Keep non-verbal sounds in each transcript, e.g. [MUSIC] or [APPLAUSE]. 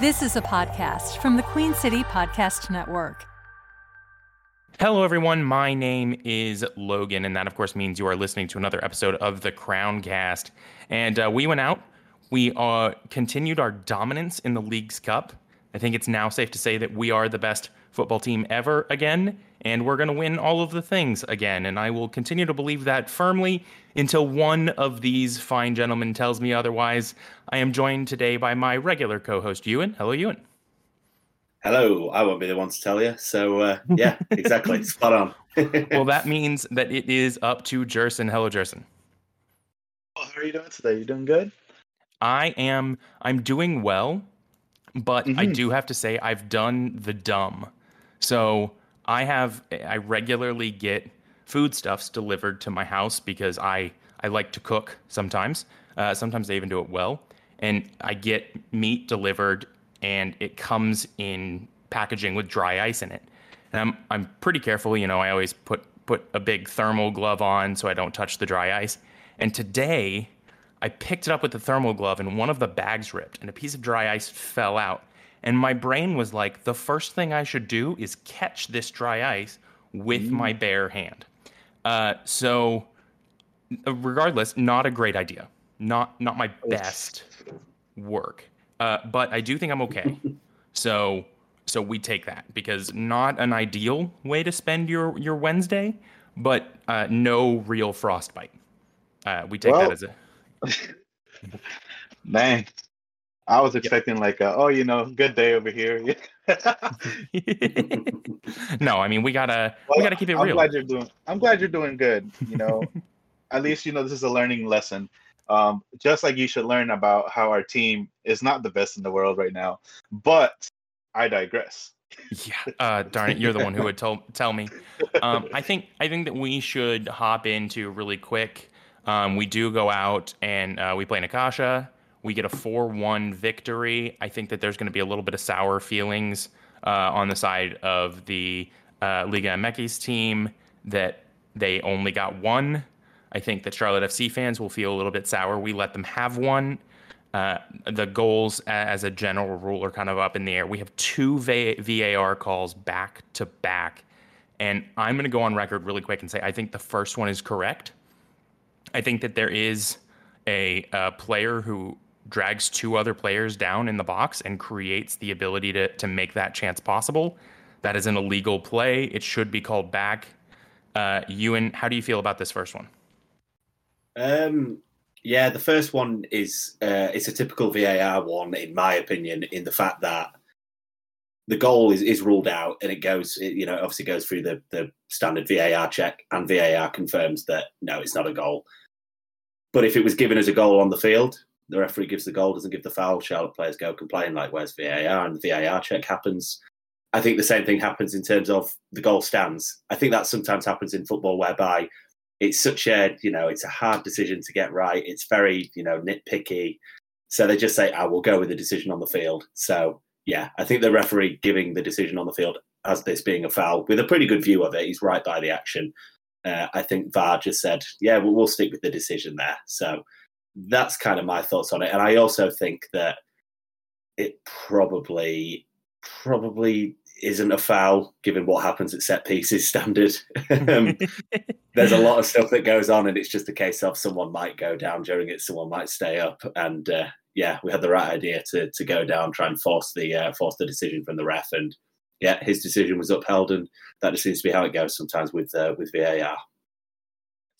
This is a podcast from the Queen City Podcast Network. Hello, everyone. My name is Logan, and that, of course, means you are listening to another episode of the Crown Cast. And uh, we went out. We uh, continued our dominance in the League's Cup. I think it's now safe to say that we are the best football team ever again, and we're going to win all of the things again. And I will continue to believe that firmly until one of these fine gentlemen tells me otherwise. I am joined today by my regular co host, Euan. Hello, Euan. Hello, I won't be the one to tell you. So, uh, yeah, [LAUGHS] exactly. Spot on. [LAUGHS] well, that means that it is up to Gerson. Hello, Gerson. Well, how are you doing today? You doing good? I am. I'm doing well, but mm-hmm. I do have to say I've done the dumb. So I have. I regularly get foodstuffs delivered to my house because I I like to cook sometimes. Uh, sometimes I even do it well, and I get meat delivered and it comes in packaging with dry ice in it. And I'm I'm pretty careful, you know, I always put put a big thermal glove on so I don't touch the dry ice. And today I picked it up with the thermal glove and one of the bags ripped and a piece of dry ice fell out. And my brain was like, the first thing I should do is catch this dry ice with mm. my bare hand. Uh, so, uh, regardless, not a great idea. Not not my best work. Uh, but I do think I'm okay. [LAUGHS] so so we take that because not an ideal way to spend your your Wednesday, but uh, no real frostbite. Uh, we take well, that as a [LAUGHS] man. I was expecting like, a, oh, you know, good day over here. [LAUGHS] [LAUGHS] no, I mean we gotta well, we gotta keep it I'm real. Glad you're doing. I'm glad you're doing good. You know, [LAUGHS] at least you know this is a learning lesson. Um, just like you should learn about how our team is not the best in the world right now. But I digress. yeah, uh, darn it, you're the one who would tell tell me. Um, I think I think that we should hop into really quick. Um, we do go out and uh, we play Necaxa. We get a four-one victory. I think that there's going to be a little bit of sour feelings uh, on the side of the uh, Liga MX team that they only got one I think that Charlotte FC fans will feel a little bit sour. We let them have one. Uh, the goals, as a general rule, are kind of up in the air. We have two VAR calls back to back. And I'm going to go on record really quick and say I think the first one is correct. I think that there is a, a player who drags two other players down in the box and creates the ability to, to make that chance possible. That is an illegal play. It should be called back. Uh, Euan, how do you feel about this first one? Um, yeah, the first one is uh, it's a typical VAR one, in my opinion, in the fact that the goal is, is ruled out and it goes, it, you know, obviously goes through the, the standard VAR check and VAR confirms that no, it's not a goal. But if it was given as a goal on the field, the referee gives the goal, doesn't give the foul, Charlotte players go complain, like, where's VAR? And the VAR check happens. I think the same thing happens in terms of the goal stands. I think that sometimes happens in football whereby it's such a you know it's a hard decision to get right. It's very you know nitpicky. So they just say, "I oh, will go with the decision on the field." So yeah, I think the referee giving the decision on the field as this being a foul with a pretty good view of it. He's right by the action. Uh, I think VAR just said, "Yeah, we'll, we'll stick with the decision there." So that's kind of my thoughts on it. And I also think that it probably probably isn't a foul given what happens at set pieces [LAUGHS] standard. um, [LAUGHS] there's a lot of stuff that goes on, and it's just a case of someone might go down during it, someone might stay up, and uh, yeah, we had the right idea to to go down, try and force the uh, force the decision from the ref, and yeah, his decision was upheld, and that just seems to be how it goes sometimes with uh, with VAR.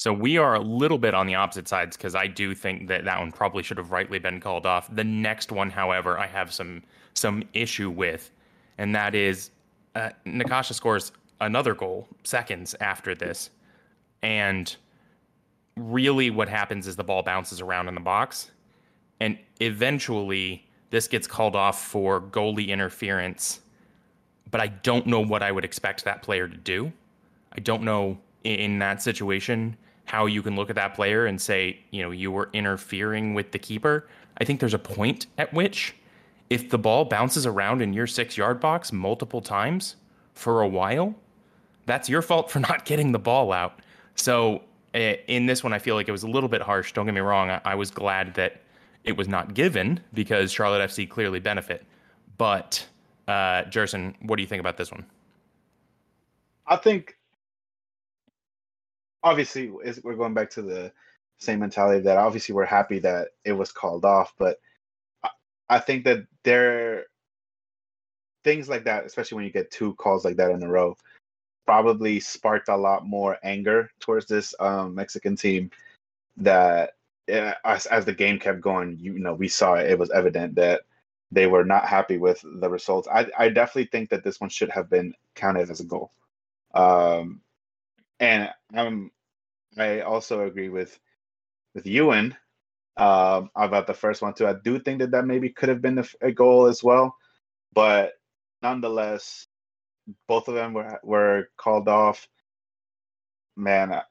So we are a little bit on the opposite sides because I do think that that one probably should have rightly been called off. The next one, however, I have some some issue with and that is uh, Necaxa scores another goal seconds after this, and really what happens is the ball bounces around in the box, and eventually this gets called off for goalie interference. But I don't know what I would expect that player to do. I don't know in that situation how you can look at that player and say, you know, you were interfering with the keeper. I think there's a point at which if the ball bounces around in your six yard box multiple times for a while, that's your fault for [LAUGHS] not getting the ball out. So eh, in this one, I feel like it was a little bit harsh. Don't get me wrong. I, was glad that it was not given because Charlotte FC clearly benefit. But uh, Gerson, what do you think about this one? I think obviously we're going back to the same mentality that obviously we're happy that it was called off, but I, think that there things like that, especially when you get two calls like that in a row, probably sparked a lot more anger towards this um, Mexican team. That yeah, as as the game kept going, you know, we saw it, it was evident that they were not happy with the results. I I definitely think that this one should have been counted as a goal. Um, and I'm I also agree with with Euan um, about the first one too. I do think that that maybe could have been a, goal as well, but nonetheless, both of them were were called off. Man, I,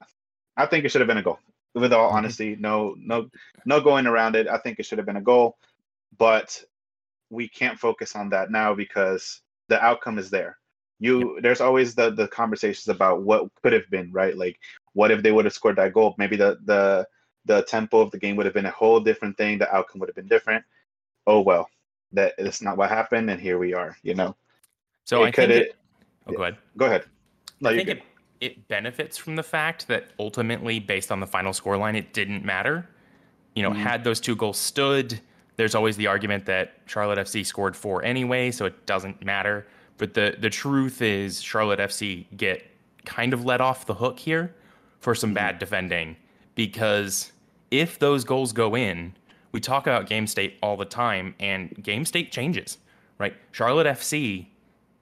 I think it should have been a goal. With all mm-hmm. honesty, no no no going around it. I think it should have been a goal, but we can't focus on that now because the outcome is there. You there's always the the conversations about what could have been, right? Like what if they would have scored that goal? Maybe the the the tempo of the game would have been a whole different thing. The outcome would have been different. Oh well, that that's not what happened, and here we are. You know. So it I could think it, oh, go ahead. Go ahead. No, I think it, it benefits from the fact that ultimately, based on the final scoreline, it didn't matter. You know, mm-hmm. had those two goals stood, there's always the argument that Charlotte FC scored four anyway, so it doesn't matter. But the the truth is, Charlotte FC get kind of let off the hook here for some mm-hmm. bad defending because if those goals go in, we talk about game state all the time, and game state changes, right? Charlotte FC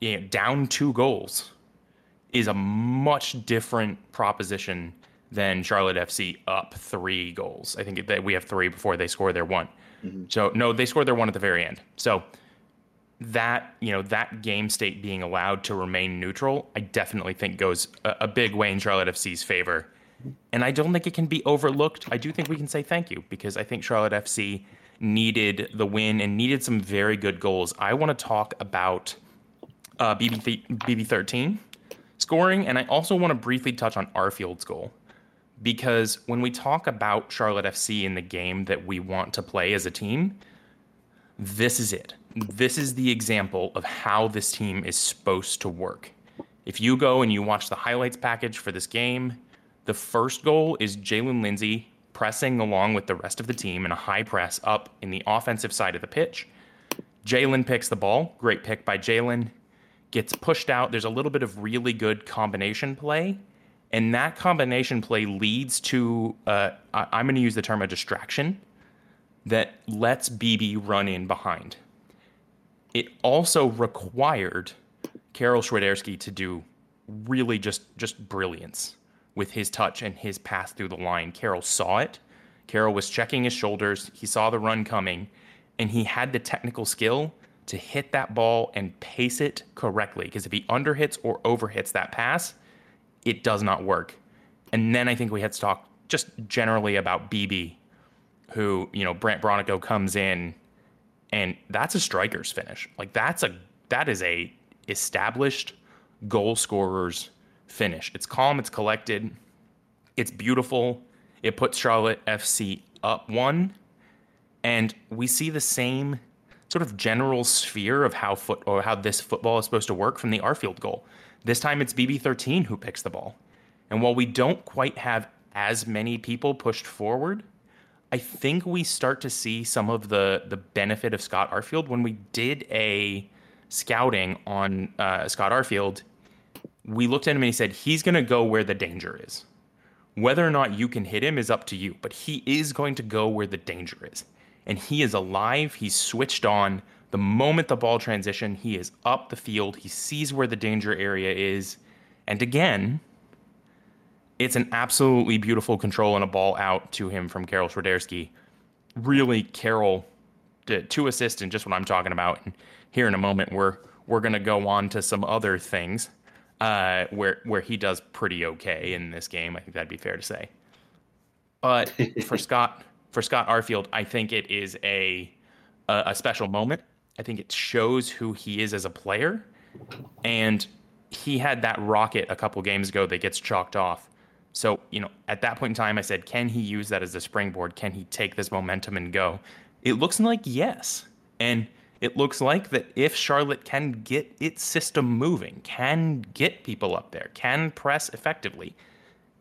you know, down two goals is a much different proposition than Charlotte FC up three goals. I think that we have three before they score their one. Mm-hmm. So no, they scored their one at the very end. So that you know that game state being allowed to remain neutral, I definitely think goes a, a big way in Charlotte FC's favor. And I don't think it can be overlooked. I do think we can say thank you because I think Charlotte FC needed the win and needed some very good goals. I want to talk about uh, BB th- BB13 scoring, and I also want to briefly touch on Arfield's goal because when we talk about Charlotte FC in the game that we want to play as a team, this is it. This is the example of how this team is supposed to work. If you go and you watch the highlights package for this game, the first goal is Jaylin Lindsey pressing along with the rest of the team in a high press up in the offensive side of the pitch. Jaylin picks the ball. Great pick by Jaylin. gets pushed out. There's a little bit of really good combination play. And that combination play leads to, uh, I- am going to use the term a distraction that lets BB run in behind. It also required Karol Swiderski to do really just just brilliance with his touch and his pass through the line. Karol saw it. Karol was checking his shoulders. He saw the run coming, and he had the technical skill to hit that ball and pace it correctly. Because if he underhits or overhits that pass, it does not work. And then I think we had to talk just generally about BB, who, you know, Brandt Bronico comes in and that's a striker's finish. Like that's a that is a established goal scorer's finish. It's calm, it's collected, it's beautiful. It puts Charlotte FC up one. And we see the same sort of general sphere of how foot or how this football is supposed to work from the Arfield goal. This time it's BB13 who picks the ball. And while we don't quite have as many people pushed forward, I think we start to see some of the the benefit of Scott Arfield when we did a scouting on uh, Scott Arfield. We looked at him and he said he's going to go where the danger is. Whether or not you can hit him is up to you, but he is going to go where the danger is and he is alive. He's switched on. The moment the ball transition, he is up the field. He sees where the danger area is. And again, it's an absolutely beautiful control and a ball out to him from Karol Swiderski. Really, Karol two assists and just what I'm talking about. And here in a moment, we're we're gonna go on to some other things uh, where where he does pretty okay in this game. I think that'd be fair to say. But [LAUGHS] for Scott, for Scott Arfield, I think it is a, a, a special moment. I think it shows who he is as a player, and he had that rocket a couple games ago that gets chalked off. So, you know, at that point in time, I said, can he use that as a springboard? Can he take this momentum and go? It looks like yes. And it looks like that if Charlotte can get its system moving, can get people up there, can press effectively,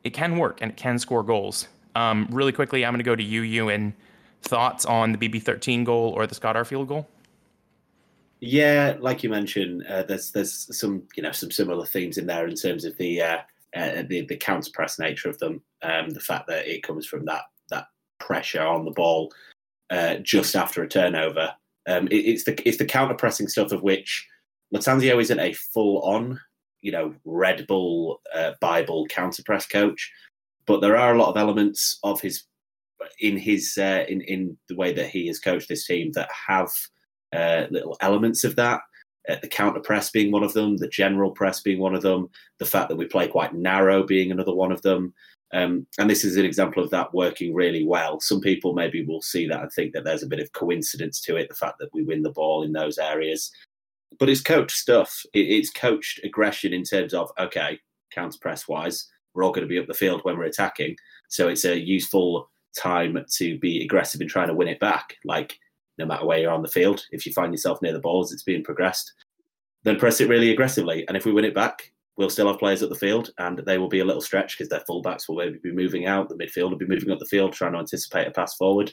it can work and it can score goals. Um, really quickly, I'm going to go to you, you, Euan. Thoughts on the BB13 goal or the Scott Arfield goal? Yeah, like you mentioned, uh, there's there's some you know some similar themes in there in terms of the uh, uh, the the counter press nature of them, um, the fact that it comes from that that pressure on the ball uh, just after a turnover. Um, it, it's the it's the counter pressing stuff of which Lattanzio isn't a full on you know Red Bull uh, Bible counter press coach, but there are a lot of elements of his in his uh, in in the way that he has coached this team that have uh, little elements of that. Uh, the counter press being one of them, the general press being one of them, the fact that we play quite narrow being another one of them. Um, and this is an example of that working really well. Some people maybe will see that and think that there's a bit of coincidence to it, the fact that we win the ball in those areas. But it's coached stuff. It, it's coached aggression in terms of, okay, counter press wise, we're all going to be up the field when we're attacking. So it's a useful time to be aggressive in trying to win it back. Like no matter where you're on the field. If you find yourself near the ball as it's being progressed, then press it really aggressively. And if we win it back, we'll still have players at the field and they will be a little stretched because their fullbacks will maybe be moving out. The midfield will be moving up the field, trying to anticipate a pass forward.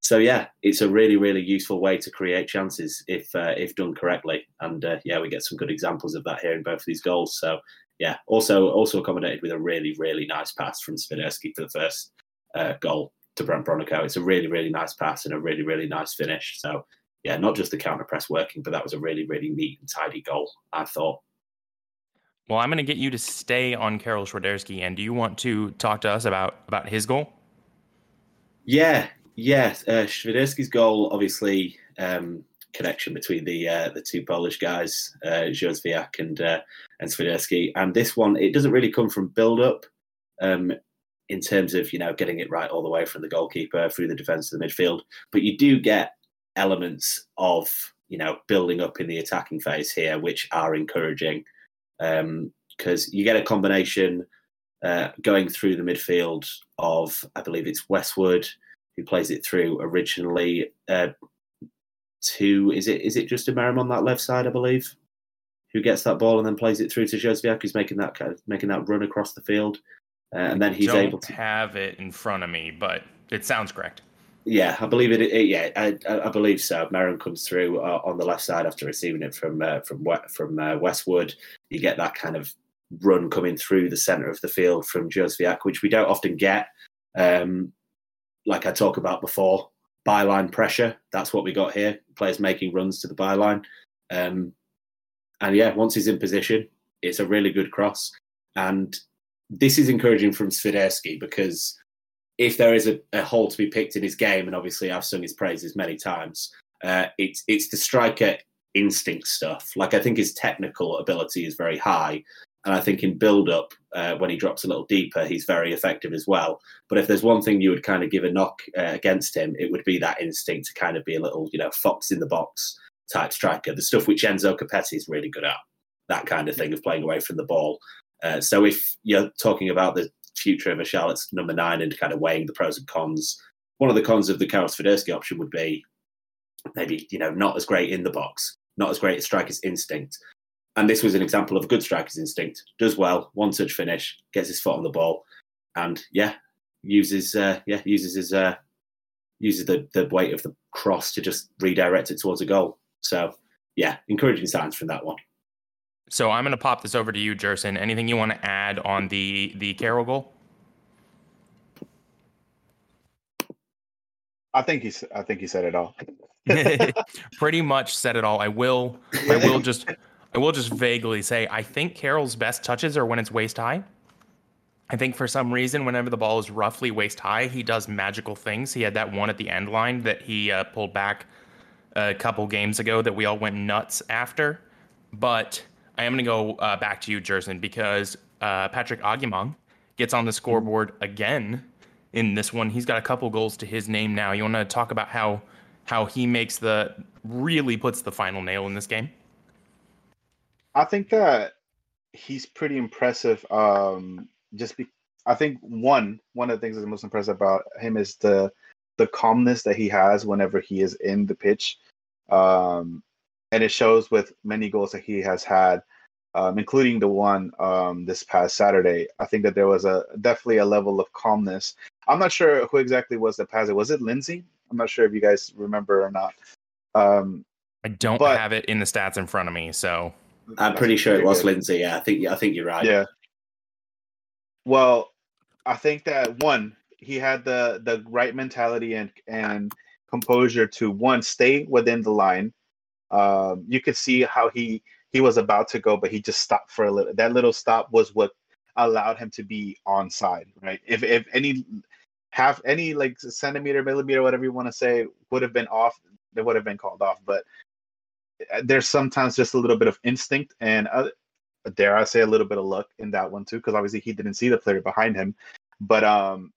So yeah, it's a really, really useful way to create chances if uh, if done correctly. And uh, yeah, we get some good examples of that here in both of these goals. So yeah, also also accommodated with a really, really nice pass from Swiderski for the first uh, goal to Brandt Bronico. It's a really, really nice pass and a really, really nice finish. So, yeah, not just the counter press working, but that was a really, really neat and tidy goal, I thought. Well, I'm going to get you to stay on Karol Swiderski. And do you want to talk to us about, about his goal? Yeah, yeah. Uh, goal, obviously, um, connection between the uh, the two Polish guys, uh, Józwiak and uh, and Swiderski. And this one, it doesn't really come from build up. Um, in terms of you know getting it right all the way from the goalkeeper through the defence to the midfield. But you do get elements of you know building up in the attacking phase here, which are encouraging because um, you get a combination uh, going through the midfield of I believe it's Westwood who plays it through originally. Uh, to is it is it just a Meram on that left side, I believe, who gets that ball and then plays it through to Józwiak, who's making that making that run across the field uh, and then he's able to have it in front of me, but it sounds correct. Yeah, I believe it. it yeah, I, I, believe so. Meram comes through uh, on the left side after receiving it from uh, from from uh, Westwood. You get that kind of run coming through the centre of the field from Józwiak, which we don't often get. Um, like I talked about before, byline pressure. That's what we got here. Players making runs to the byline. Um, and yeah, once he's in position, it's a really good cross. And this is encouraging from Swiderski because if there is a, a, hole to be picked in his game, and obviously I've sung his praises many times, uh, it's it's the striker instinct stuff. Like I think his technical ability is very high, and I think in build up uh, when he drops a little deeper, he's very effective as well. But if there's one thing you would kind of give a knock uh, against him, it would be that instinct to kind of be a little you know fox in the box type striker, the stuff which Enzo Copetti is really good at. That kind of thing of playing away from the ball. Uh, so if you're talking about the future of a Charlotte's number nine and kind of weighing the pros and cons, one of the cons of the Karol Swiderski option would be maybe you know not as great in the box, not as great a striker's instinct. And this was an example of a good striker's instinct. Does well, one touch finish, gets his foot on the ball, and yeah, uses uh, yeah uses his uh, uses the the weight of the cross to just redirect it towards a goal. So yeah, encouraging signs from that one. So I'm going to pop this over to you, Gerson. Anything you want to add on the the Karol goal? I think he's. I think he said it all. [LAUGHS] [LAUGHS] Pretty much said it all. I will. I will just. I will just vaguely say I think Karol's best touches are when it's waist high. I think for some reason, whenever the ball is roughly waist high, he does magical things. He had that one at the end line that he uh, pulled back a couple games ago that we all went nuts after. But I am going to go uh, back to you, Gerson, because uh, Patrick Agyemang gets on the scoreboard again in this one. He's got a couple goals to his name now. You want to talk about how how he makes the really puts the final nail in this game? I think that he's pretty impressive. Um, just be, I think one one of the things that's most impressive about him is the the calmness that he has whenever he is in the pitch. Um, and it shows with many goals that he has had, um, including the one um, this past Saturday. I think that there was a definitely a level of calmness. I'm not sure who exactly was the pass. Was it Lindsey? I'm not sure if you guys remember or not. Um, I don't but- have it in the stats in front of me, so I'm pretty sure it was good. Lindsey. Yeah, I think I think you're right. Yeah. Well, I think that one, he had the the right mentality and and composure to one stay within the line. Um, you could see how he he was about to go, but he just stopped for a little. That little stop was what allowed him to be on side, right? If if any half any like centimeter, millimeter, whatever you want to say, would have been off, they would have been called off. But uh, there's sometimes just a little bit of instinct and uh, dare I say a little bit of luck in that one too, because obviously he didn't see the player behind him. But um,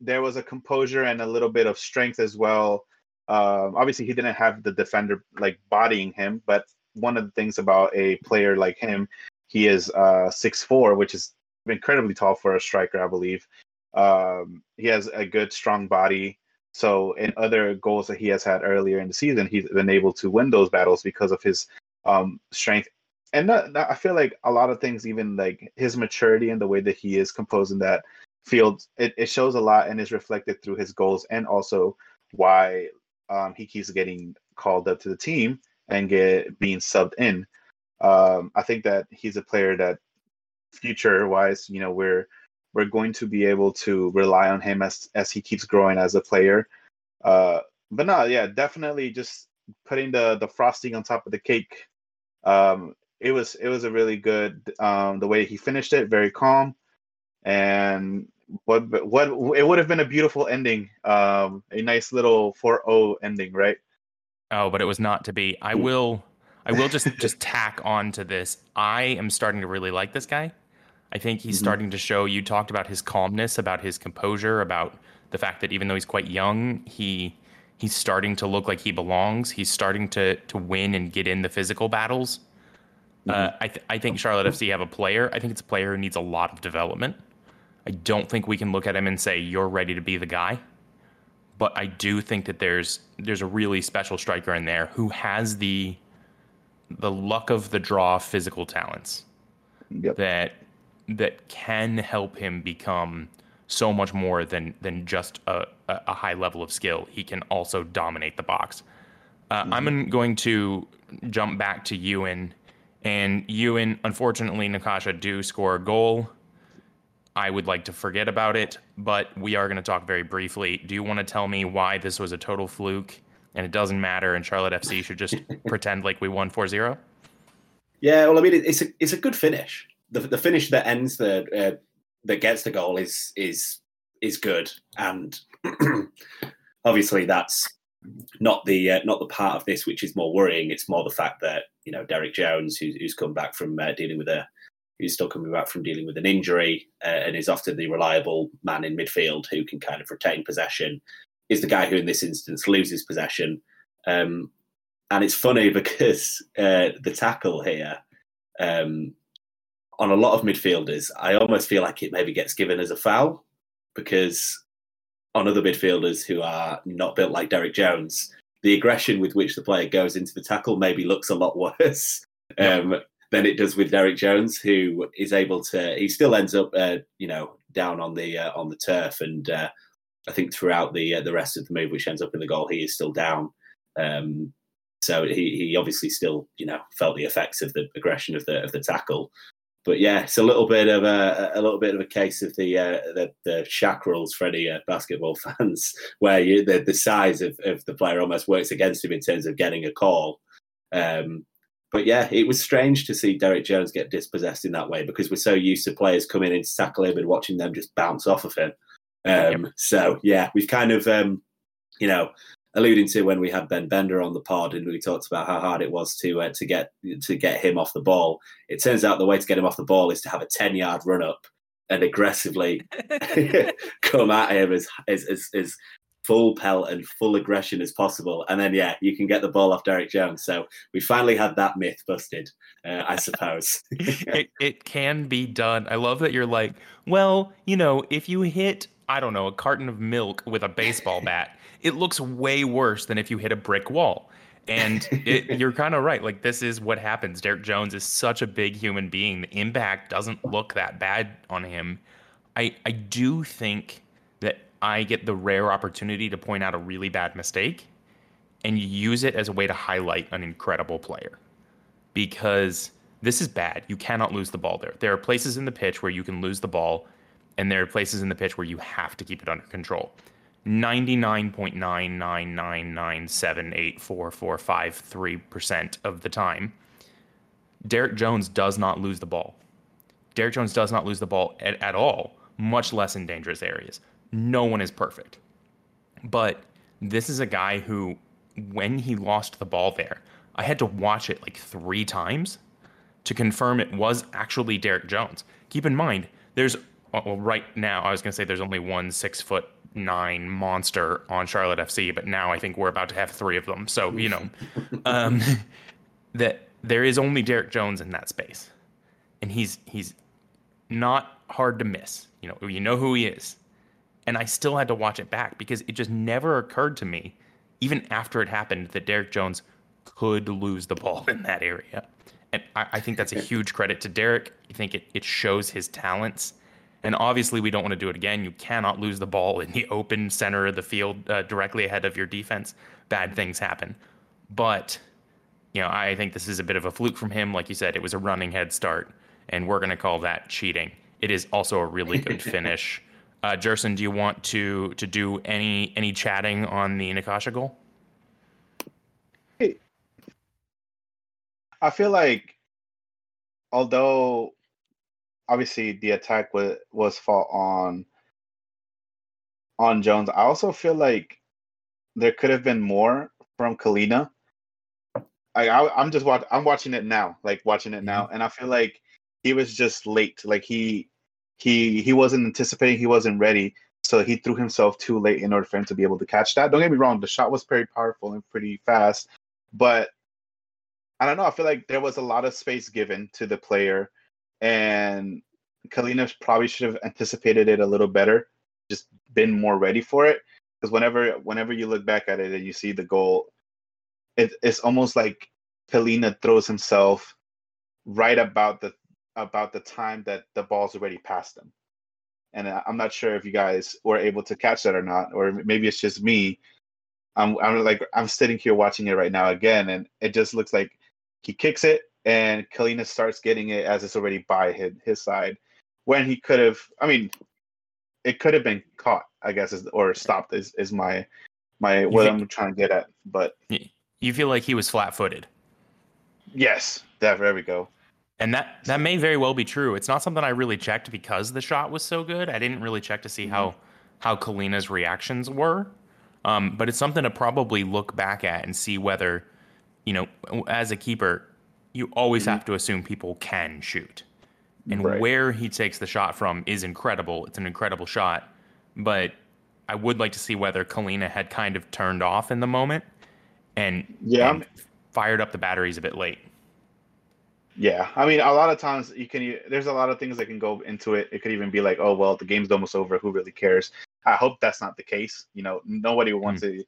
there was a composure and a little bit of strength as well. Um, obviously he didn't have the defender like bodying him, but one of the things about a player like him, he is uh six four, which is incredibly tall for a striker, I believe. Um, he has a good strong body. So in other goals that he has had earlier in the season, he's been able to win those battles because of his um, strength and not, not- I feel like a lot of things, even like his maturity and the way that he is composing that field, it, it shows a lot and is reflected through his goals and also why um, he keeps getting called up to the team and get being subbed in. Um, I think that he's a player that future wise, you know, we're we're going to be able to rely on him as as he keeps growing as a player. Uh, but no, yeah, definitely just putting the the frosting on top of the cake. Um, it was it was a really good um, the way he finished it, very calm, and what what it would have been a beautiful ending, um, a nice little 4-0 ending, right? Oh, but it was not to be. I will I will just [LAUGHS] just tack on to this. I am starting to really like this guy. I think he's Mhm. starting to show you talked about his calmness, about his composure, about the fact that even though he's quite young, he he's starting to look like he belongs. He's starting to to win and get in the physical battles. Uh, I th- I think Charlotte FC have a player. I think it's a player who needs a lot of development. I don't think we can look at him and say you're ready to be the guy but I do think that there's there's a really special striker in there who has the the luck of the draw physical talents Yep. that that can help him become so much more than than just a, a high level of skill. He can also dominate the box. Uh, I'm going to jump back to Euan, and Euan, unfortunately, Necaxa do score a goal. I would like to forget about it, but we are going to talk very briefly. Do you want to tell me why this was a total fluke and it doesn't matter and Charlotte FC should just [LAUGHS] pretend like we won 4-0? Yeah, well, I mean, it's a it's a good finish. The the finish that ends the uh, that gets the goal is is is good, and [CLEARS THROAT] obviously that's not the uh, not the part of this which is more worrying. It's more the fact that you know Derek Jones, who's, who's come back from uh, dealing with a who's still coming back from dealing with an injury uh, and is often the reliable man in midfield who can kind of retain possession, is the guy who in this instance loses possession. Um, and it's funny [LAUGHS] because uh, the tackle here um, on a lot of midfielders, I almost feel like it maybe gets given as a foul because on other midfielders who are not built like Derek Jones, the aggression with which the player goes into the tackle maybe looks a lot [LAUGHS] worse um, than it does with Derek Jones, who is able to. He still ends up, uh, you know, down on the uh, on the turf, and uh, I think throughout the uh, the rest of the move, which ends up in the goal, he is still down. Um, so he, he obviously still, you know, felt the effects of the aggression of the of the tackle. But yeah, it's a little bit of a a little bit of a case of the uh, the, the Shaq for any basketball [LAUGHS] fans, where you, the the size of, of the player almost works against him in terms of getting a call. Um, but yeah, it was strange to see Derek Jones get dispossessed in that way because we're so used to players coming in to tackle him and watching them just bounce off of him. Um, So yeah, we've kind of um, you know alluding to when we had Ben Bender on the pod and we talked about how hard it was to uh, to get to get him off the ball. It turns out the way to get him off the ball is to have a ten yard run up and aggressively [LAUGHS] [LAUGHS] come at him as, as as as full pelt and full aggression as possible, and then yeah, you can get the ball off Derek Jones. So we finally had that myth busted, uh, I suppose. [LAUGHS] it, it can be done. I love that you're like, well, you know, if you hit, I don't know, a carton of milk with a baseball bat, it looks way worse than if you hit a brick wall. And it, [LAUGHS] you're kind of right. Like this is what happens. Derek Jones is such a big human being. The impact doesn't look that bad on him. I I do think I get the rare opportunity to point out a really bad mistake and use it as a way to highlight an incredible player. Because this is bad. You cannot lose the ball there. There are places in the pitch where you can lose the ball and there are places in the pitch where you have to keep it under control. 99.999978445 of the time, Derek Jones does not lose the ball. Derek Jones does not lose the ball at, at all, much less in dangerous areas. No one is perfect. But this is a guy who, when he lost the ball there, I had to watch it like three times to confirm it was actually Derek Jones. Keep in mind, there's well, right now I was going to say there's only one six foot nine monster on Charlotte FC, but now I think we're about to have three of them. So you know, [LAUGHS] um, that there is only Derek Jones in that space, and he's he's not hard to miss. You know, you know who he is, and I still had to watch it back because it just never occurred to me, even after it happened, that Derek Jones could lose the ball in that area. And I, I think that's a huge credit to Derek. I think it, it shows his talents and obviously, we don't want to do it again. You cannot lose the ball in the open center of the field uh, directly ahead of your defense. Bad things happen. But, you know, I think this is a bit of a fluke from him. Like you said, it was a running head start, and we're going to call that cheating. It is also a really good [LAUGHS] finish. Uh, Gerson, do you want to to do any any chatting on the Necaxa goal? I feel like although obviously the attack was was fought on on Jones. I also feel like there could have been more from Kahlina. I, I am just watch I'm watching it now, like watching it now, mm-hmm. and I feel like he was just late. Like he he he wasn't anticipating, he wasn't ready, so he threw himself too late in order for him to be able to catch that. Don't get me wrong, the shot was pretty powerful and pretty fast, but I don't know. I feel like there was a lot of space given to the player and Kahlina probably should have anticipated it a little better, just been more ready for it. Because whenever whenever you look back at it and you see the goal, it, it's almost like Kahlina throws himself right about the about the time that the ball's already past him. And I'm not sure if you guys were able to catch that or not, or maybe it's just me. I'm I'm like I'm sitting here watching it right now again, and it just looks like he kicks it and Kahlina starts getting it as it's already by his, his side. When he could have, I mean, it could have been caught, I guess, is, or stopped is, is my my what think, I'm trying to get at. But you feel like he was flat footed. Yes, that, there we go. And that that may very well be true. It's not something I really checked because the shot was so good. I didn't really check to see mm-hmm. how how Kahlina's reactions were. Um, but it's something to probably look back at and see whether, you know, as a keeper, you always mm-hmm. have to assume people can shoot. And right. where he takes the shot from is incredible. It's an incredible shot. But I would like to see whether Kahlina had kind of turned off in the moment and, yeah. And fired up the batteries a bit late. Yeah, I mean, a lot of times you can. There's a lot of things that can go into it. It could even be like, oh well, the game's almost over. Who really cares? I hope that's not the case. You know, nobody wants mm. to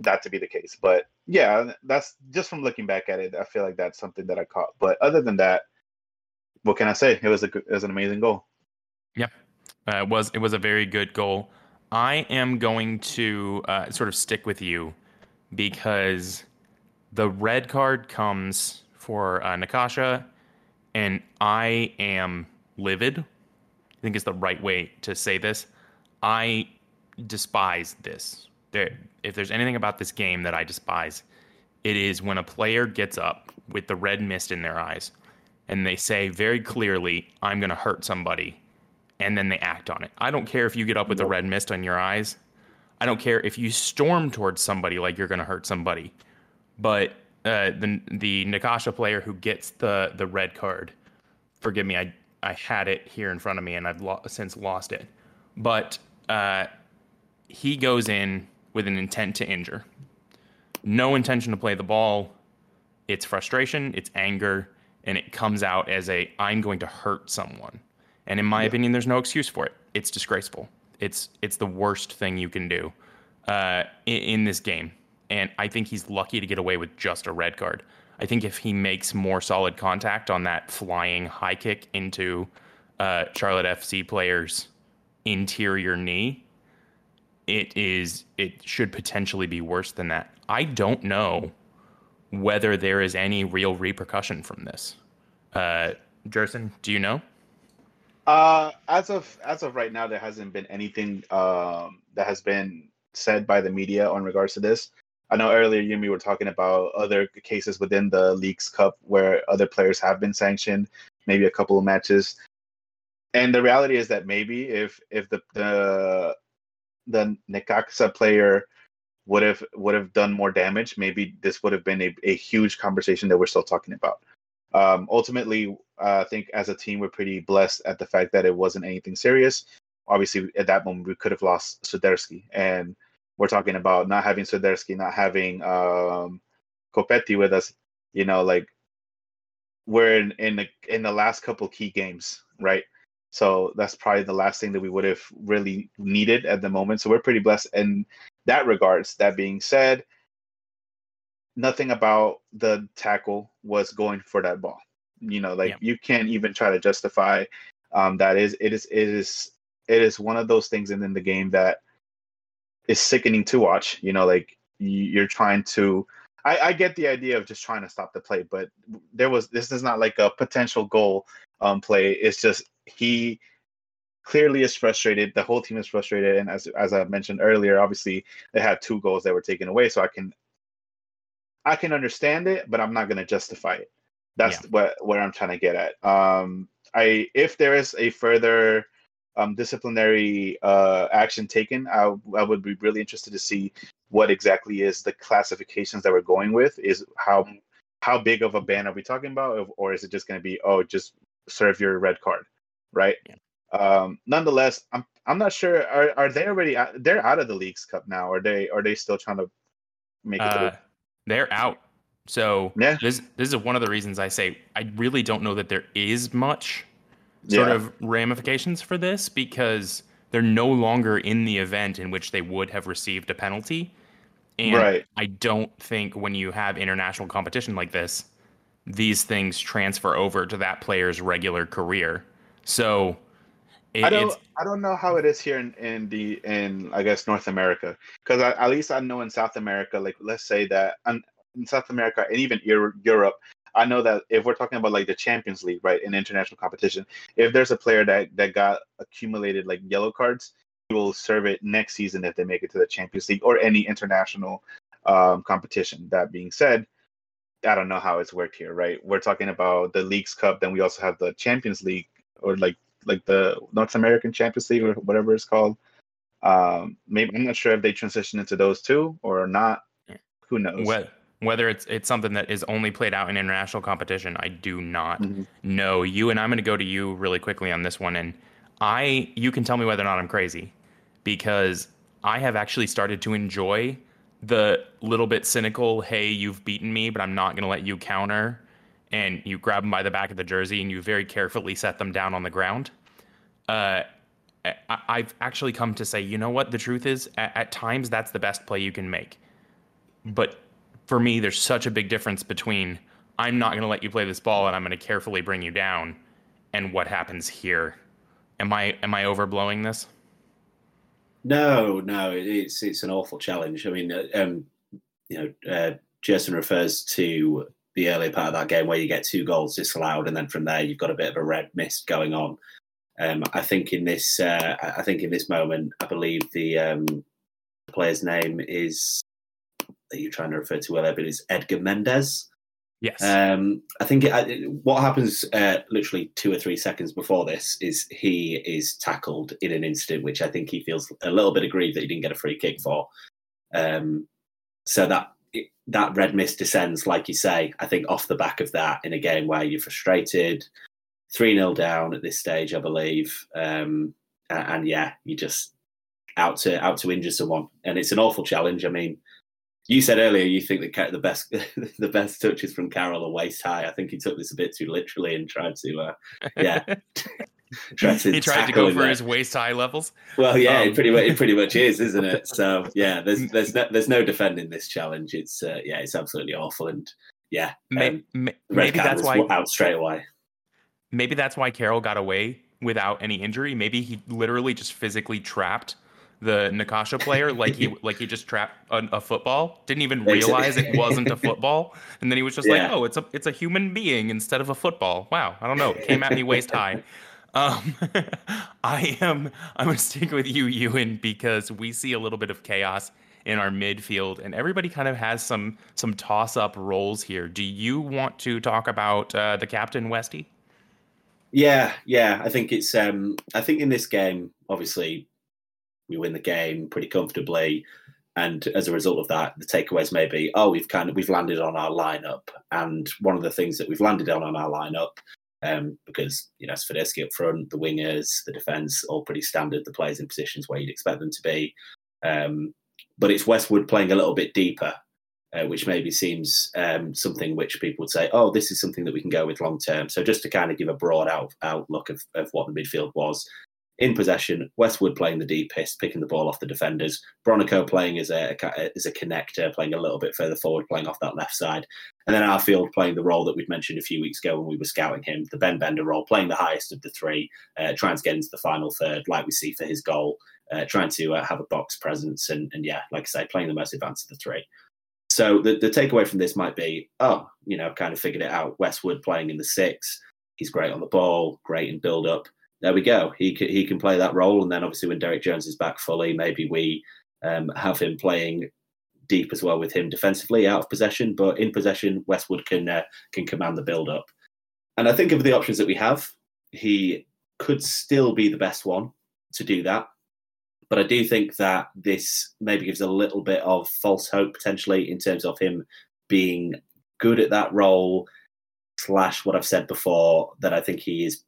that to be the case. But yeah, that's just from looking back at it. I feel like that's something that I caught. But other than that, what can I say? It was a it was an amazing goal. Yeah, uh, it was it was a very good goal. I am going to uh, sort of stick with you because the red card comes for uh, Necaxa, and I am livid. I think is the right way to say this. I despise this there, if there's anything about this game that I despise, it is when a player gets up with the red mist in their eyes and they say very clearly, I'm going to hurt somebody, and then they act on it. I don't care if you get up with the red mist on your eyes. I don't care if you storm towards somebody like you're going to hurt somebody. But uh, the the Necaxa player who gets the the red card, forgive me, I I had it here in front of me and I've lo- since lost it. But uh, he goes in with an intent to injure. No intention to play the ball. It's frustration, it's anger, and it comes out as a I'm going to hurt someone. And in my yeah. opinion, there's no excuse for it. It's disgraceful. It's it's the worst thing you can do uh, in, in, this game. And I think he's lucky to get away with just a red card. I think if he makes more solid contact on that flying high kick into uh, Charlotte FC players' interior knee, it is it should potentially be worse than that. I don't know whether there is any real repercussion from this. Uh, Gerson, do you know? Uh, as of as of right now, there hasn't been anything um, that has been said by the media on regards to this. I know earlier you and me were talking about other cases within the Leagues Cup where other players have been sanctioned, maybe a couple of matches. And the reality is that maybe if if the the the Necaxa player would have would have done more damage, maybe this would have been a, a huge conversation that we're still talking about. Um, ultimately, uh, I think as a team we're pretty blessed at the fact that it wasn't anything serious. Obviously, at that moment we could have lost Swiderski, and we're talking about not having Swiderski, not having um, Copetti with us. You know, like we're in in the in the last couple key games, right? So that's probably the last thing that we would have really needed at the moment. So we're pretty blessed in that regards. That being said, nothing about the tackle was going for that ball. You know, like yeah. you can't even try to justify um, that. Is it is it is it is one of those things in, in the game that is sickening to watch. You know, like you're trying to. I, I get the idea of just trying to stop the play, but there was this is not like a potential goal um, play. It's just he clearly is frustrated. The whole team is frustrated, and as as I mentioned earlier, obviously they had two goals that were taken away. So I can I can understand it, but I'm not going to justify it. That's yeah. what where I'm trying to get at. Um, I if there is a further um, disciplinary uh, action taken, I, I would be really interested to see what exactly is the classifications that we're going with. Is how how big of a ban are we talking about, or is it just going to be oh just serve your red card? right? Yeah. Um, nonetheless, I'm I'm not sure. Are are they already? Out, they're out of the Leagues Cup now. Are they? Are they still trying to make it? Uh, they're out. So yeah. this this is one of the reasons I say I really don't know that there is much sort yeah. of ramifications for this because they're no longer in the event in which they would have received a penalty. And right. I don't think when you have international competition like this, these things transfer over to that player's regular career. So it, I don't I don't know how it is here in, in the in I guess North America because at least I know in South America like let's say that in South America and even Europe I know that if we're talking about like the Champions League right in international competition if there's a player that that got accumulated like yellow cards he will serve it next season if they make it to the Champions League or any international um, competition that being said I don't know how it's worked here right we're talking about the Leagues Cup then we also have the Champions League or like like the North American Champions League or whatever it's called. Um, maybe I'm not sure if they transition into those two or not. Who knows? Whether, whether it's it's something that is only played out in international competition, I do not mm-hmm. know. You and I'm going to go to you really quickly on this one, and I you can tell me whether or not I'm crazy because I have actually started to enjoy the little bit cynical, "Hey, you've beaten me, but I'm not going to let you counter." and you grab them by the back of the jersey and you very carefully set them down on the ground. Uh, I, have actually come to say, you know what? The truth is, at, at times that's the best play you can make. But for me, there's such a big difference between I'm not going to let you play this ball and I'm going to carefully bring you down, and what happens here. Am I am I overblowing this? No, no, it's it's an awful challenge. I mean, uh, um, you know, uh, Gerson refers to the earlier part of that game where you get two goals disallowed, and then from there you've got a bit of a red mist going on. Um, I think in this, uh, I think in this moment, I believe the, um, player's name is that you're trying to refer to earlier, but it's Edgar Mendez. Yes. Um, I think it, what happens uh, literally two or three seconds before this is he is tackled in an incident which I think he feels a little bit aggrieved that he didn't get a free kick for. Um, so that that red mist descends, like you say, I think off the back of that in a game where you're frustrated, 3 0 down at this stage, I believe. Um, and, and, yeah, you just out to out to injure someone. And it's an awful challenge. I mean, you said earlier you think that the best [LAUGHS] the best touches from Karol are waist high. I think he took this a bit too literally and tried to, uh, yeah, [LAUGHS] [LAUGHS] tried to he tried to go for his waist high levels. Well, yeah, Um, it pretty much it pretty much is, isn't it? So yeah, there's there's no there's no defending this challenge. It's uh, yeah, it's absolutely awful, and yeah, um, may- red maybe that's why. out straight away. Maybe that's why Karol got away without any injury. Maybe he literally just physically trapped the Necaxa player, like he [LAUGHS] like he just trapped a, a football. Didn't even realize it wasn't a football, and then he was just like, "Oh, it's a it's a human being instead of a football." Wow, I don't know. It came at me waist high. [LAUGHS] Um, [LAUGHS] I am I'm gonna stick with you, Euan, because we see a little bit of chaos in our midfield, and everybody kind of has some some toss up roles here. Do you want to talk about uh, the captain, Westy? Yeah, yeah. I think it's. Um, I think in this game, obviously, we win the game pretty comfortably, and as a result of that, the takeaways may be, oh, we've kind of we've landed on our lineup, and one of the things that we've landed on on our lineup, um, because you know Swiderski up front, the wingers, the defence, all pretty standard. The players in positions where you'd expect them to be, um, but it's Westwood playing a little bit deeper uh, which maybe seems um, something which people would say, oh, this is something that we can go with long term. So just to kind of give a broad out, outlook of, of what the midfield was. In possession, Westwood playing the deepest, picking the ball off the defenders. Bronico playing as a, as a connector, playing a little bit further forward, playing off that left side. And then Arfield playing the role that we'd mentioned a few weeks ago when we were scouting him, the Ben Bender role, playing the highest of the three, uh, trying to get into the final third, like we see for his goal, uh, trying to uh, have a box presence. And, and yeah, like I say, playing the most advanced of the three. So the, the takeaway from this might be, oh, you know, kind of figured it out. Westwood playing in the six. He's great on the ball, great in build up. There we go. He can, he can play that role. And then obviously when Derek Jones is back fully, maybe we um, have him playing deep as well with him defensively out of possession. But in possession, Westwood can uh, can command the build up. And I think of the options that we have, he could still be the best one to do that. But I do think that this maybe gives a little bit of false hope potentially in terms of him being good at that role, slash what I've said before, that I think he is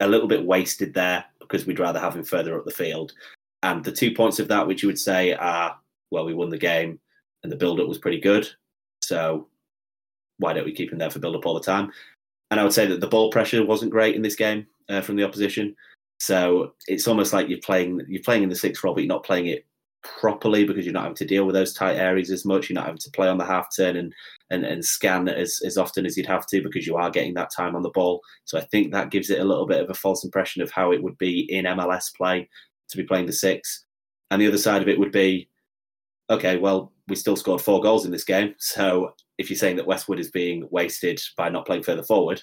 a little bit wasted there because we'd rather have him further up the field. And the two points of that, which you would say are, well, we won the game and the build up was pretty good. So why don't we keep him there for build up all the time? And I would say that the ball pressure wasn't great in this game uh, from the opposition. So it's almost like you're playing you're playing in the sixth role, but you're not playing it properly because you're not having to deal with those tight areas as much. You're not having to play on the half turn and and, and scan as, as often as you'd have to because you are getting that time on the ball. So I think that gives it a little bit of a false impression of how it would be in MLS play to be playing the six. And the other side of it would be, okay, well, we still scored four goals in this game. So if you're saying that Westwood is being wasted by not playing further forward,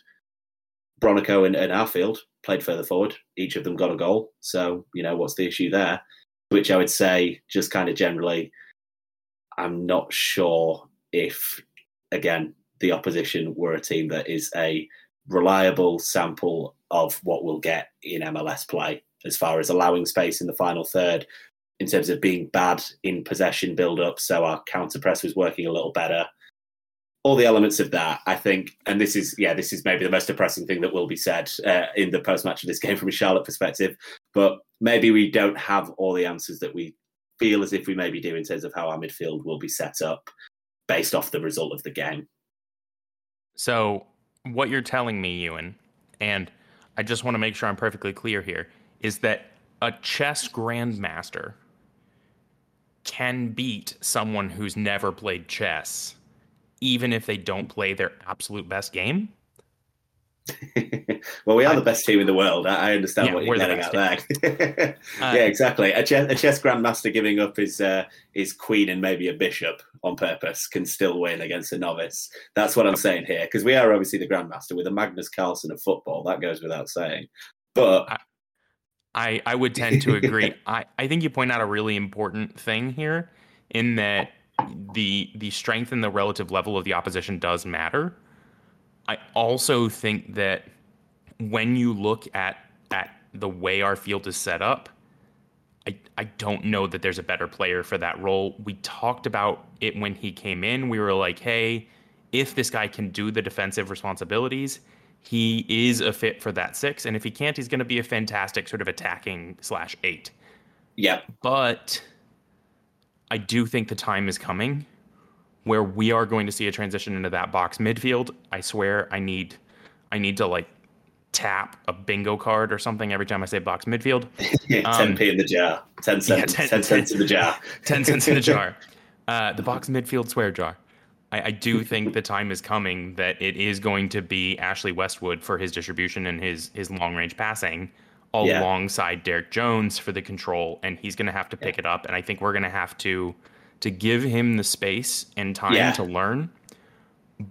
Bronico and, and Arfield played further forward. Each of them got a goal. So, you know, what's the issue there? Which I would say, just kind of generally, I'm not sure if, again, the opposition were a team that is a reliable sample of what we'll get in MLS play as far as allowing space in the final third, in terms of being bad in possession build up. So our counter press was working a little better all the elements of that, I think, and this is yeah, this is maybe the most depressing thing that will be said uh, in the post match of this game from a Charlotte perspective. But maybe we don't have all the answers that we feel as if we maybe do in terms of how our midfield will be set up based off the result of the game. So, what you're telling me, Euan, and I just want to make sure I'm perfectly clear here, is that a chess grandmaster can beat someone who's never played chess, even if they don't play their absolute best game. [LAUGHS] well, we are the best team in the world. I, I understand Yeah, what you're we're the getting at there. [LAUGHS] Uh, yeah, exactly. A chess, a chess grandmaster giving up his uh, his queen and maybe a bishop on purpose can still win against a novice. That's what I'm saying here because we are obviously the grandmaster with a Magnus Carlsen of football. That goes without saying. But I, I would tend to agree. [LAUGHS] I, I think you point out a really important thing here in that the the strength and the relative level of the opposition does matter. I also think that when you look at at the way our field is set up, I, I don't know that there's a better player for that role. We talked about it when he came in. We were like, hey, if this guy can do the defensive responsibilities, he is a fit for that six. And if he can't, he's going to be a fantastic sort of attacking slash eight. yeah, But I do think the time is coming where we are going to see a transition into that box midfield. I swear I need I need to like tap a bingo card or something every time I say box midfield. [LAUGHS] yeah, 10p in the jar. 10 cents, yeah, 10, 10 cents in the jar. [LAUGHS] 10 cents in the [LAUGHS] jar. Uh, the box midfield swear jar. I, I do think the time is coming that it is going to be Ashley Westwood for his distribution and his his long range passing Yeah. alongside Derek Jones for the control, and he's going to have to pick it up. And I think we're going to have to to give him the space and time Yeah. to learn.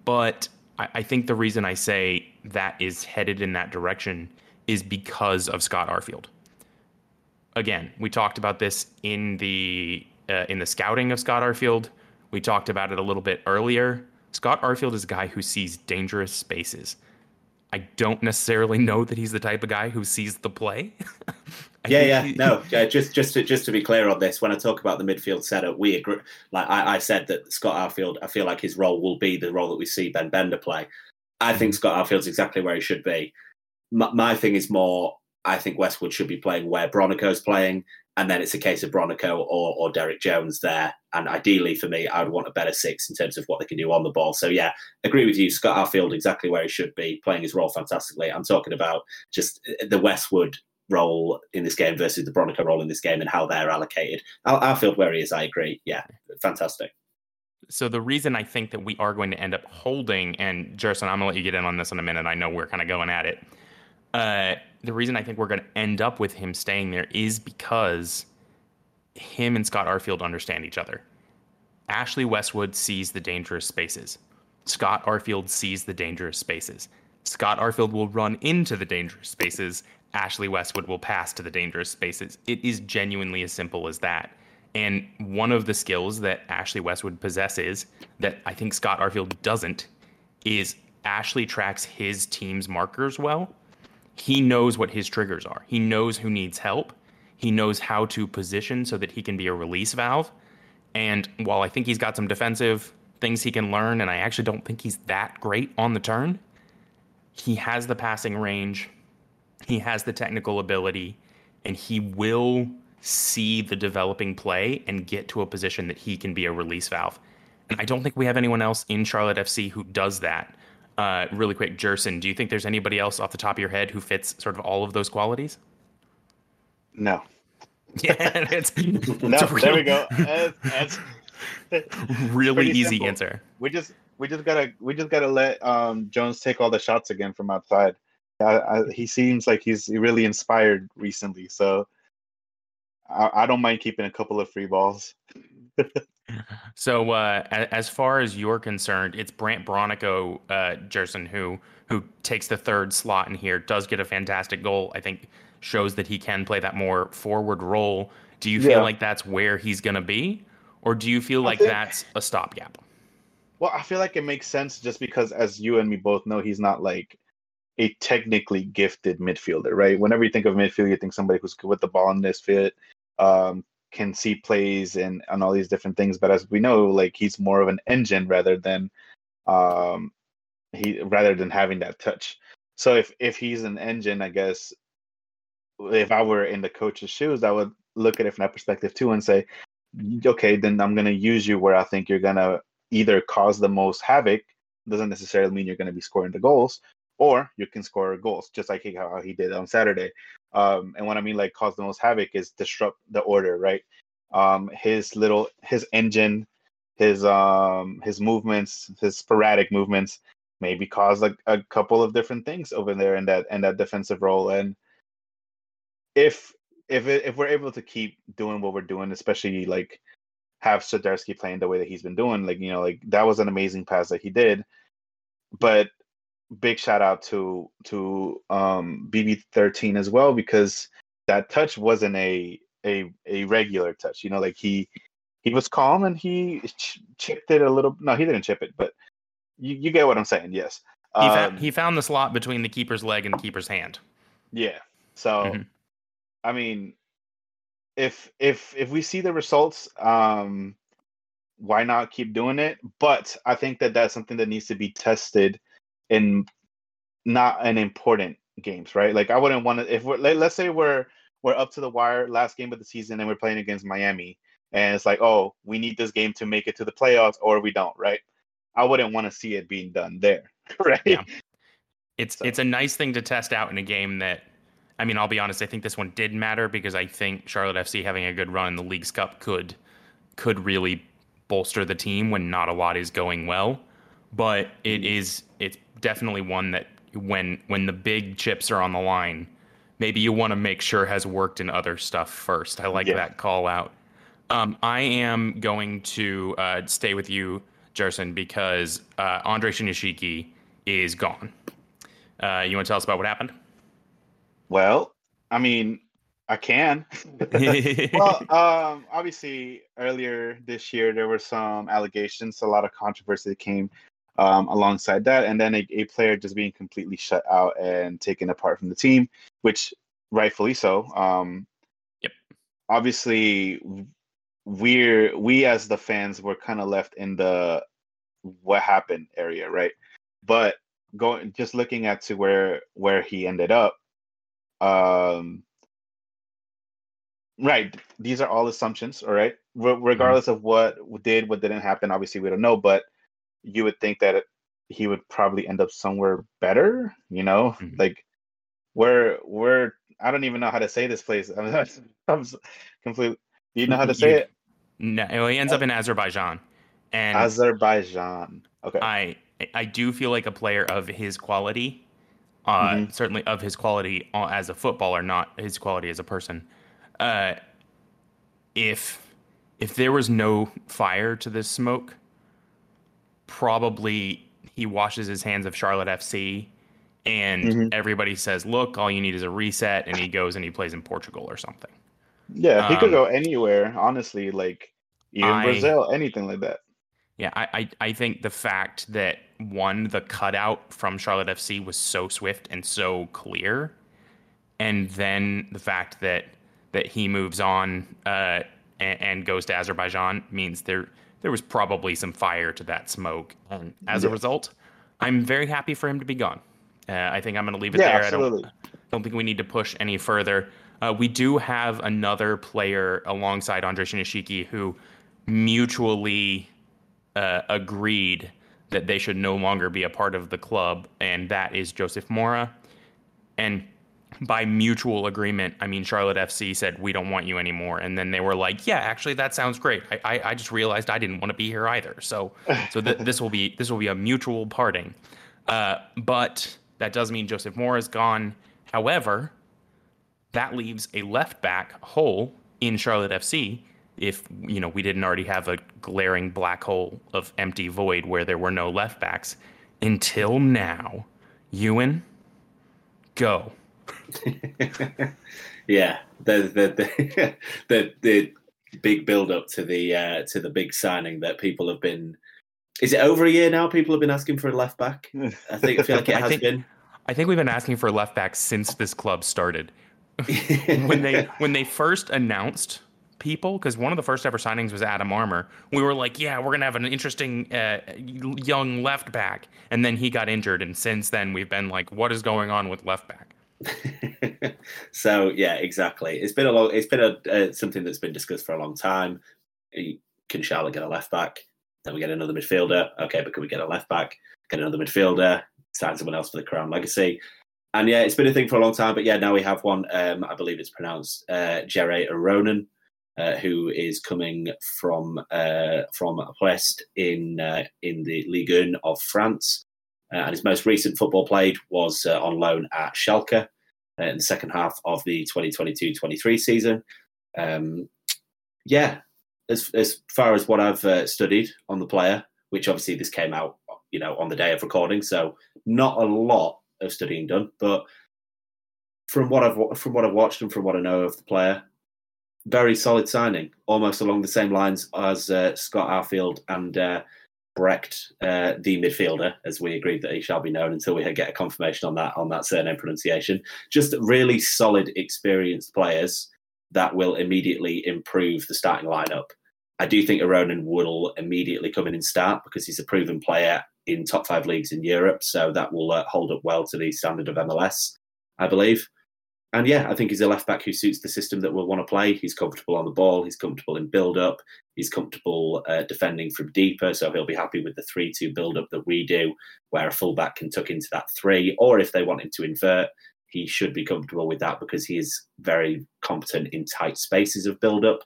But I, I think the reason I say that is headed in that direction is because of Scott Arfield. Again, we talked about this in the uh, in the scouting of Scott Arfield. We talked about it a little bit earlier. Scott Arfield is a guy who sees dangerous spaces. I don't necessarily know that he's the type of guy who sees the play. [LAUGHS] I Yeah, yeah, no. Uh, just, just, to, just to be clear on this, when I talk about the midfield setup, we agree. Like I, I said that Scott Arfield, I feel like his role will be the role that we see Ben Bender play. I think Scott Arfield's exactly where he should be. My, my thing is more. I think Westwood should be playing where Bronico's playing, and then it's a case of Bronico or, or Derek Jones there. And ideally, for me, I would want a better six in terms of what they can do on the ball. So yeah, agree with you, Scott Arfield, exactly where he should be, playing his role fantastically. I'm talking about just the Westwood role in this game versus the Bronico role in this game and how they're allocated. Ar- Arfield where he is, I agree. Yeah, fantastic. So the reason I think that we are going to end up holding, and Gerson, I'm gonna let you get in on this in a minute. I know we're kind of going at it. Uh, the reason I think we're going to end up with him staying there is because him and Scott Arfield understand each other. Ashley Westwood sees the dangerous spaces. Scott Arfield sees the dangerous spaces. Scott Arfield will run into the dangerous spaces. Ashley Westwood will pass to the dangerous spaces. It is genuinely as simple as that. And one of the skills that Ashley Westwood possesses that I think Scott Arfield doesn't is Ashley tracks his team's markers well. He knows what his triggers are. He knows who needs help. He knows how to position so that he can be a release valve. And while I think he's got some defensive things he can learn, and I actually don't think he's that great on the turn, he has the passing range, he has the technical ability, and he will see the developing play and get to a position that he can be a release valve. And I don't think we have anyone else in Charlotte FC who does that. Uh, really quick, Gerson, do you think there's anybody else off the top of your head who fits sort of all of those qualities? No. [LAUGHS] Yeah, it's, it's [LAUGHS] No, a there we go. That's, that's [LAUGHS] really easy simple. answer. we just we just gotta we just gotta let um Jones take all the shots again from outside. I, I, he seems like he's really inspired recently, so I, I don't mind keeping a couple of free balls. [LAUGHS] So, uh, as far as you're concerned, it's Brandt Bronico, uh, Gerson, who who takes the third slot in here. Does get a fantastic goal. I think shows that he can play that more forward role. Do you feel Yeah. like that's where he's gonna be, or do you feel like think- that's a stopgap? Well, I feel like it makes sense just because, as you and me both know, he's not like a technically gifted midfielder, right? Whenever you think of midfield, you think somebody who's good with the ball in this fit, um, can see plays and, and all these different things. But as we know, like he's more of an engine rather than um, he rather than having that touch. So if if he's an engine, I guess if I were in the coach's shoes, I would look at it from that perspective too and say, okay, then I'm gonna use you where I think you're gonna either cause the most havoc doesn't necessarily mean you're to be scoring the goals or you can score goals just like he, how he did on saturday um, and what i mean like cause the most havoc is disrupt the order right um, his little his engine his um his movements his sporadic movements maybe cause like a couple of different things over there in that in that defensive role and if if it, if we're able to keep doing what we're doing especially like have Swiderski playing the way that he's been doing. Like, you know, like that was an amazing pass that he did. But big shout out to to um BB13 as well because that touch wasn't a a a regular touch. You know, like he he was calm and he ch- chipped it a little. No, he didn't chip it, but you, you get what I'm saying. Yes. He, Um, found, he found the slot between the keeper's leg and the keeper's hand. yeah. So, Mhm. I mean, if if if we see the results, um, why not keep doing it? But I think that that's something that needs to be tested in not an important games, right? Like I wouldn't want to if we're let, let's say we're we're up to the wire last game of the season and we're playing against Miami and it's like, oh, we need this game to make it to the playoffs or we don't, right? I wouldn't want to see it being done there, [LAUGHS] right? Yeah. It's so. it's a nice thing to test out in a game that I mean, I'll be honest, I think this one did matter because I think Charlotte FC having a good run in the League's Cup could could really bolster the team when not a lot is going well. But it mm-hmm. is it's definitely one that when when the big chips are on the line, maybe you want to make sure has worked in other stuff first. I like yeah. that call out. Um, I am going to uh, stay with you, Gerson, because uh, Andre Shinyashiki is gone. Uh, you want to tell us about what happened? Well, I mean, I can. [LAUGHS] well, um, obviously, earlier this year there were some allegations, a lot of controversy that came um, alongside that, and then a, a, player just being completely shut out and taken apart from the team, which rightfully so. Um, yep. Obviously, we're we as the fans were kind of left in the what happened area, right? But going just looking at to where where he ended up, um, right. These are all assumptions, all right. R- regardless mm-hmm. of what did, what didn't happen, obviously we don't know, but you would think that he would probably end up somewhere better, you know, mm-hmm. like where where I don't even know how to say this place. I [LAUGHS] mean, I'm completely. Do you know how to say you, it? No, he ends up in Azerbaijan. And Azerbaijan. Okay. I I do feel like a player of his quality, uh, mm-hmm. certainly of his quality as a footballer, not his quality as a person. Uh, if if there was no fire to this smoke, probably he washes his hands of Charlotte FC and mm-hmm. everybody says, "Look, all you need is a reset," and he goes and he plays in Portugal or something. Yeah, he um, could go anywhere. Honestly, like even I, Brazil, anything like that. Yeah, I, I I think the fact that one the cutout from Charlotte FC was so swift and so clear, and then the fact that that he moves on uh, and, and goes to Azerbaijan means there there was probably some fire to that smoke. And as yeah. a result, I'm very happy for him to be gone. Uh, I think I'm going to leave it yeah, there. Absolutely. I don't, don't think we need to push any further. Uh, we do have another player alongside Andre Shinyashiki who mutually uh, agreed that they should no longer be a part of the club, and that is Joseph Mora. And by mutual agreement, I mean Charlotte FC said we don't want you anymore, and then they were like, "Yeah, actually, that sounds great. I, I, I just realized I didn't want to be here either. So, so th- this will be this will be a mutual parting." Uh, but that does mean Joseph Mora is gone. However, that leaves a left back hole in Charlotte FC. If you know we didn't already have a glaring black hole of empty void where there were no left backs until now, Euan, go. [LAUGHS] yeah, the the the, [LAUGHS] the, the big build up to the uh, to the big signing that people have been. Is it over a year now? People have been asking for a left back. I think I feel like it [LAUGHS] has think, been. I think we've been asking for a left back since this club started. when they when they first announced people, because one of the first ever signings was Adam Armour, we were like, yeah, we're gonna have an interesting uh, young left back, and then he got injured, and since then we've been like, what is going on with left back? [LAUGHS] so yeah, exactly. It's been a long. It's been a uh, something that's been discussed for a long time. Can Charlotte get a left back? Then we get another midfielder. Okay, but can we get a left back? Get another midfielder. Sign someone else for the Crown Legacy. And yeah, it's been a thing for a long time. But yeah, now we have one. Um, I believe it's pronounced uh, Uronen, uh, who is coming from uh, from Brest in uh, in the Ligue 1 of France. Uh, and his most recent football played was uh, on loan at Schalke uh, in the second half of the 2022-23 season. Um, yeah, as as far as what I've uh, studied on the player, which obviously this came out, you know, on the day of recording, so not a lot of studying done, but from what I've from what I've watched and from what I know of the player, very solid signing, almost along the same lines as uh, Scott Arfield and uh, Brecht, uh, the midfielder, as we agreed that he shall be known until we get a confirmation on that on that surname pronunciation. Just really solid, experienced players that will immediately improve the starting lineup. I do think Uronen will immediately come in and start because he's a proven player in top five leagues in Europe, so that will uh, hold up well to the standard of MLS, I believe. And yeah, I think he's a left back who suits the system that we'll want to play. He's comfortable on the ball. He's comfortable in build up. He's comfortable uh, defending from deeper. So he'll be happy with the 3 2 build up that we do, where a fullback can tuck into that three. Or if they want him to invert, he should be comfortable with that because he is very competent in tight spaces of build up.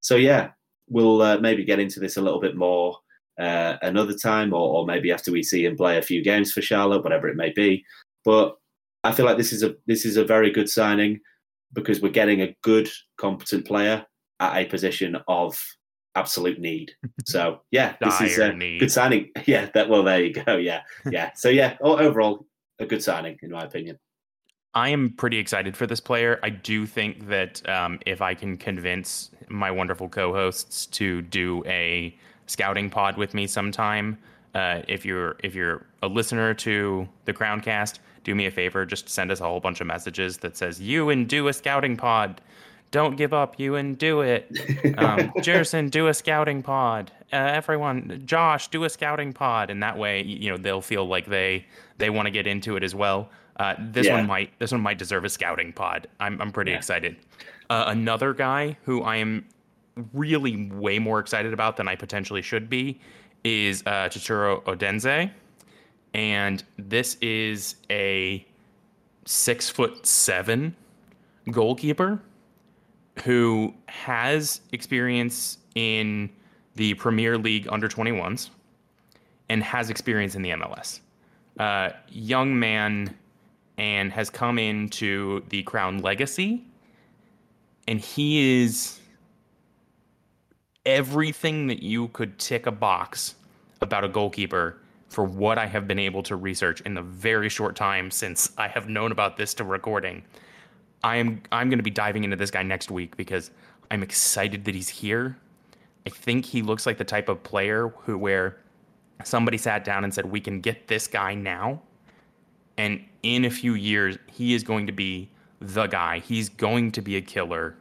So yeah, we'll uh, maybe get into this a little bit more uh, another time, or, or maybe after we see him play a few games for Charlotte, whatever it may be. But I feel like this is a this is a very good signing because we're getting a good, competent player at a position of absolute need. [LAUGHS] So yeah, this is a need. good signing. [LAUGHS] Yeah, that well, there you go. Yeah, yeah. So yeah, overall, a good signing in my opinion. I am pretty excited for this player. I do think that um, if I can convince my wonderful co-hosts to do a scouting pod with me sometime, uh, if you're if you're a listener to the Crowncast, do me a favor, just send us a whole bunch of messages that says you and do a scouting pod. Don't give up, you and do it. Um, [LAUGHS] Gerson, do a scouting pod. Uh, everyone, Josh, do a scouting pod, and that way, you know, they'll feel like they they want to get into it as well. Uh, this yeah. one might this one might deserve a scouting pod. I'm I'm pretty yeah. excited. Uh, another guy who I am really way more excited about than I potentially should be is uh, Chituru Odunze and this is a six foot seven goalkeeper who has experience in the Premier League under 21s and has experience in the MLS. Uh, young man and has come into the Crown Legacy, and he is everything that you could tick a box about a goalkeeper for what I have been able to research in the very short time since I have known about this to recording. I am I'm going to be diving into this guy next week because I'm excited that he's here. I think he looks like the type of player who where somebody sat down and said we can get this guy now and in a few years he is going to be the guy. He's going to be a killer.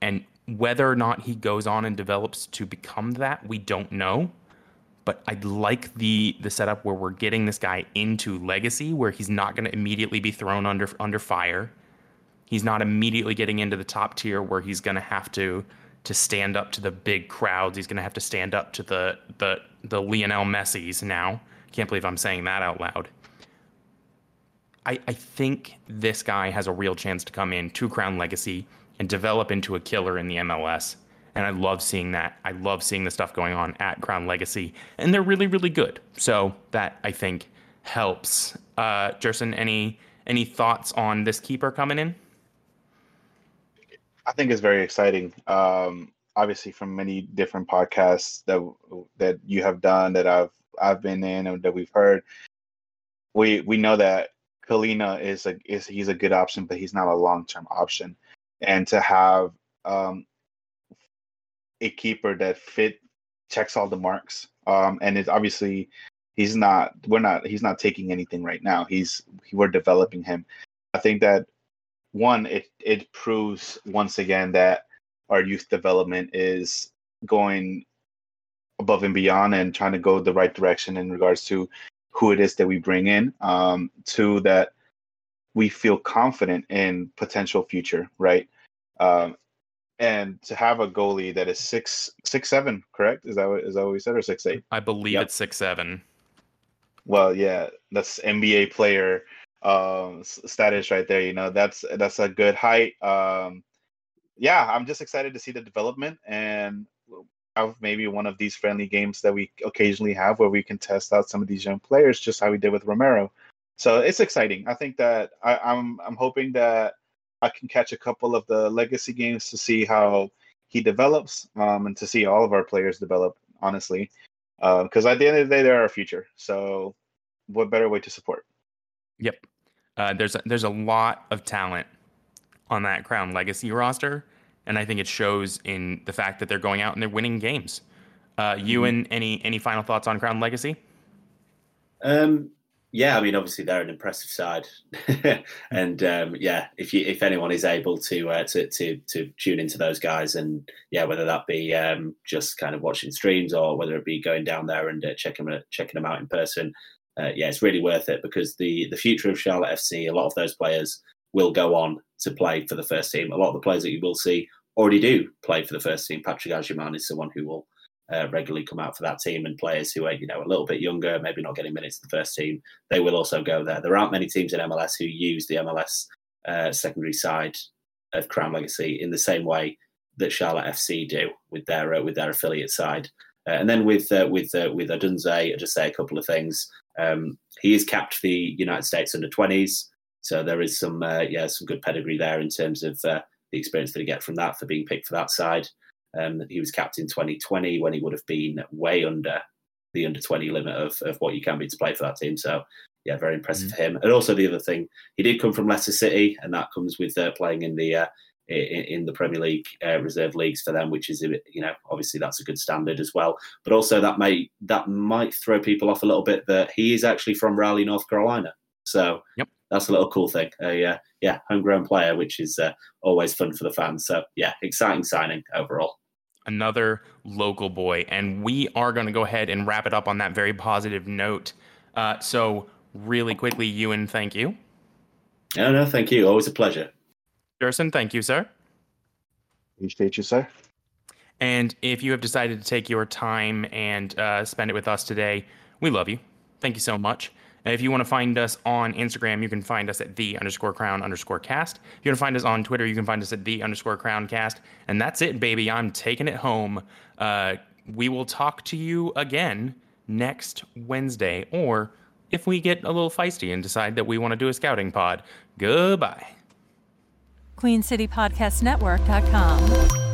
And whether or not he goes on and develops to become that, we don't know but I like the the setup where we're getting this guy into legacy where he's not going to immediately be thrown under under fire. He's not immediately getting into the top tier where he's going to have to to stand up to the big crowds. He's going to have to stand up to the the the Lionel Messi's now. Can't believe I'm saying that out loud. I, I think this guy has a real chance to come in to Crown Legacy and develop into a killer in the MLS and I love seeing that. I love seeing the stuff going on at Crown Legacy, and they're really, really good. So that I think helps. Uh, Gerson, any any thoughts on this keeper coming in? I think it's very exciting. Um, obviously, from many different podcasts that that you have done, that I've I've been in, and that we've heard, we we know that Kahlina is a is he's a good option, but he's not a long term option. And to have um, a keeper that fit checks all the marks. Um, and it's obviously he's not we're not he's not taking anything right now. He's we're developing him. I think that one it it proves once again that our youth development is going above and beyond and trying to go the right direction in regards to who it is that we bring in. Um, two that we feel confident in potential future, right? Um, and to have a goalie that is six six seven, correct? Is that what is that what we said or six eight? I believe yep. it's six seven. Well, yeah, that's NBA player um, status right there. You know, that's that's a good height. Um, yeah, I'm just excited to see the development and have maybe one of these friendly games that we occasionally have where we can test out some of these young players, just how we did with Romero. So it's exciting. I think that I, I'm I'm hoping that I can catch a couple of the legacy games to see how he develops um, and to see all of our players develop, honestly. Because uh, at the end of the day, they're our future. So, what better way to support? Yep. Uh, there's a, there's a lot of talent on that Crown Legacy roster, and I think it shows in the fact that they're going out and they're winning games. Uh, mm-hmm. Euan, any any final thoughts on Crown Legacy? Um, yeah, I mean, obviously they're an impressive side, [LAUGHS] and um, yeah, if you if anyone is able to uh, to to to tune into those guys, and yeah, whether that be um, just kind of watching streams or whether it be going down there and uh, checking them checking them out in person, uh, yeah, it's really worth it because the the future of Charlotte FC, a lot of those players will go on to play for the first team. A lot of the players that you will see already do play for the first team. Patrick Agyemang is someone who will uh, regularly come out for that team, and players who are you know a little bit younger, maybe not getting minutes in the first team, they will also go there. There aren't many teams in MLS who use the MLS uh, secondary side of Crown Legacy in the same way that Charlotte FC do with their uh, with their affiliate side. Uh, and then with uh, with uh, with Odunze, I'll just say a couple of things. Um, he is capped for the United States under 20s, so there is some yeah some good pedigree there in terms of the experience that he get from that for being picked for that side. Um, he was capped in 2020 when he would have been way under the under 20 limit of, of what you can be to play for that team. So, yeah, very impressive mm-hmm. for him. And also the other thing, he did come from Leicester City, and that comes with uh, playing in the uh, in, in, the Premier League uh, reserve leagues for them, which is you know obviously that's a good standard as well. But also that may that might throw people off a little bit that he is actually from Raleigh, North Carolina. So yep. That's a little cool thing. A uh, yeah, homegrown player, which is uh, always fun for the fans. So yeah, exciting signing overall another local boy. And we are going to go ahead and wrap it up on that very positive note. Uh, so, really quickly, Euan, thank you. No, no, thank you. Always a pleasure. Gerson, thank you, sir. Appreciate you, sir. And if you have decided to take your time and uh, spend it with us today, we love you. Thank you so much. If you want to find us on Instagram, you can find us at the underscore crown underscore cast. If you want to find us on Twitter, you can find us at the underscore crown cast. And that's it, baby. I'm taking it home. Uh, we will talk to you again next Wednesday, or if we get a little feisty and decide that we want to do a scouting pod. Goodbye. QueenCityPodcastNetwork.com.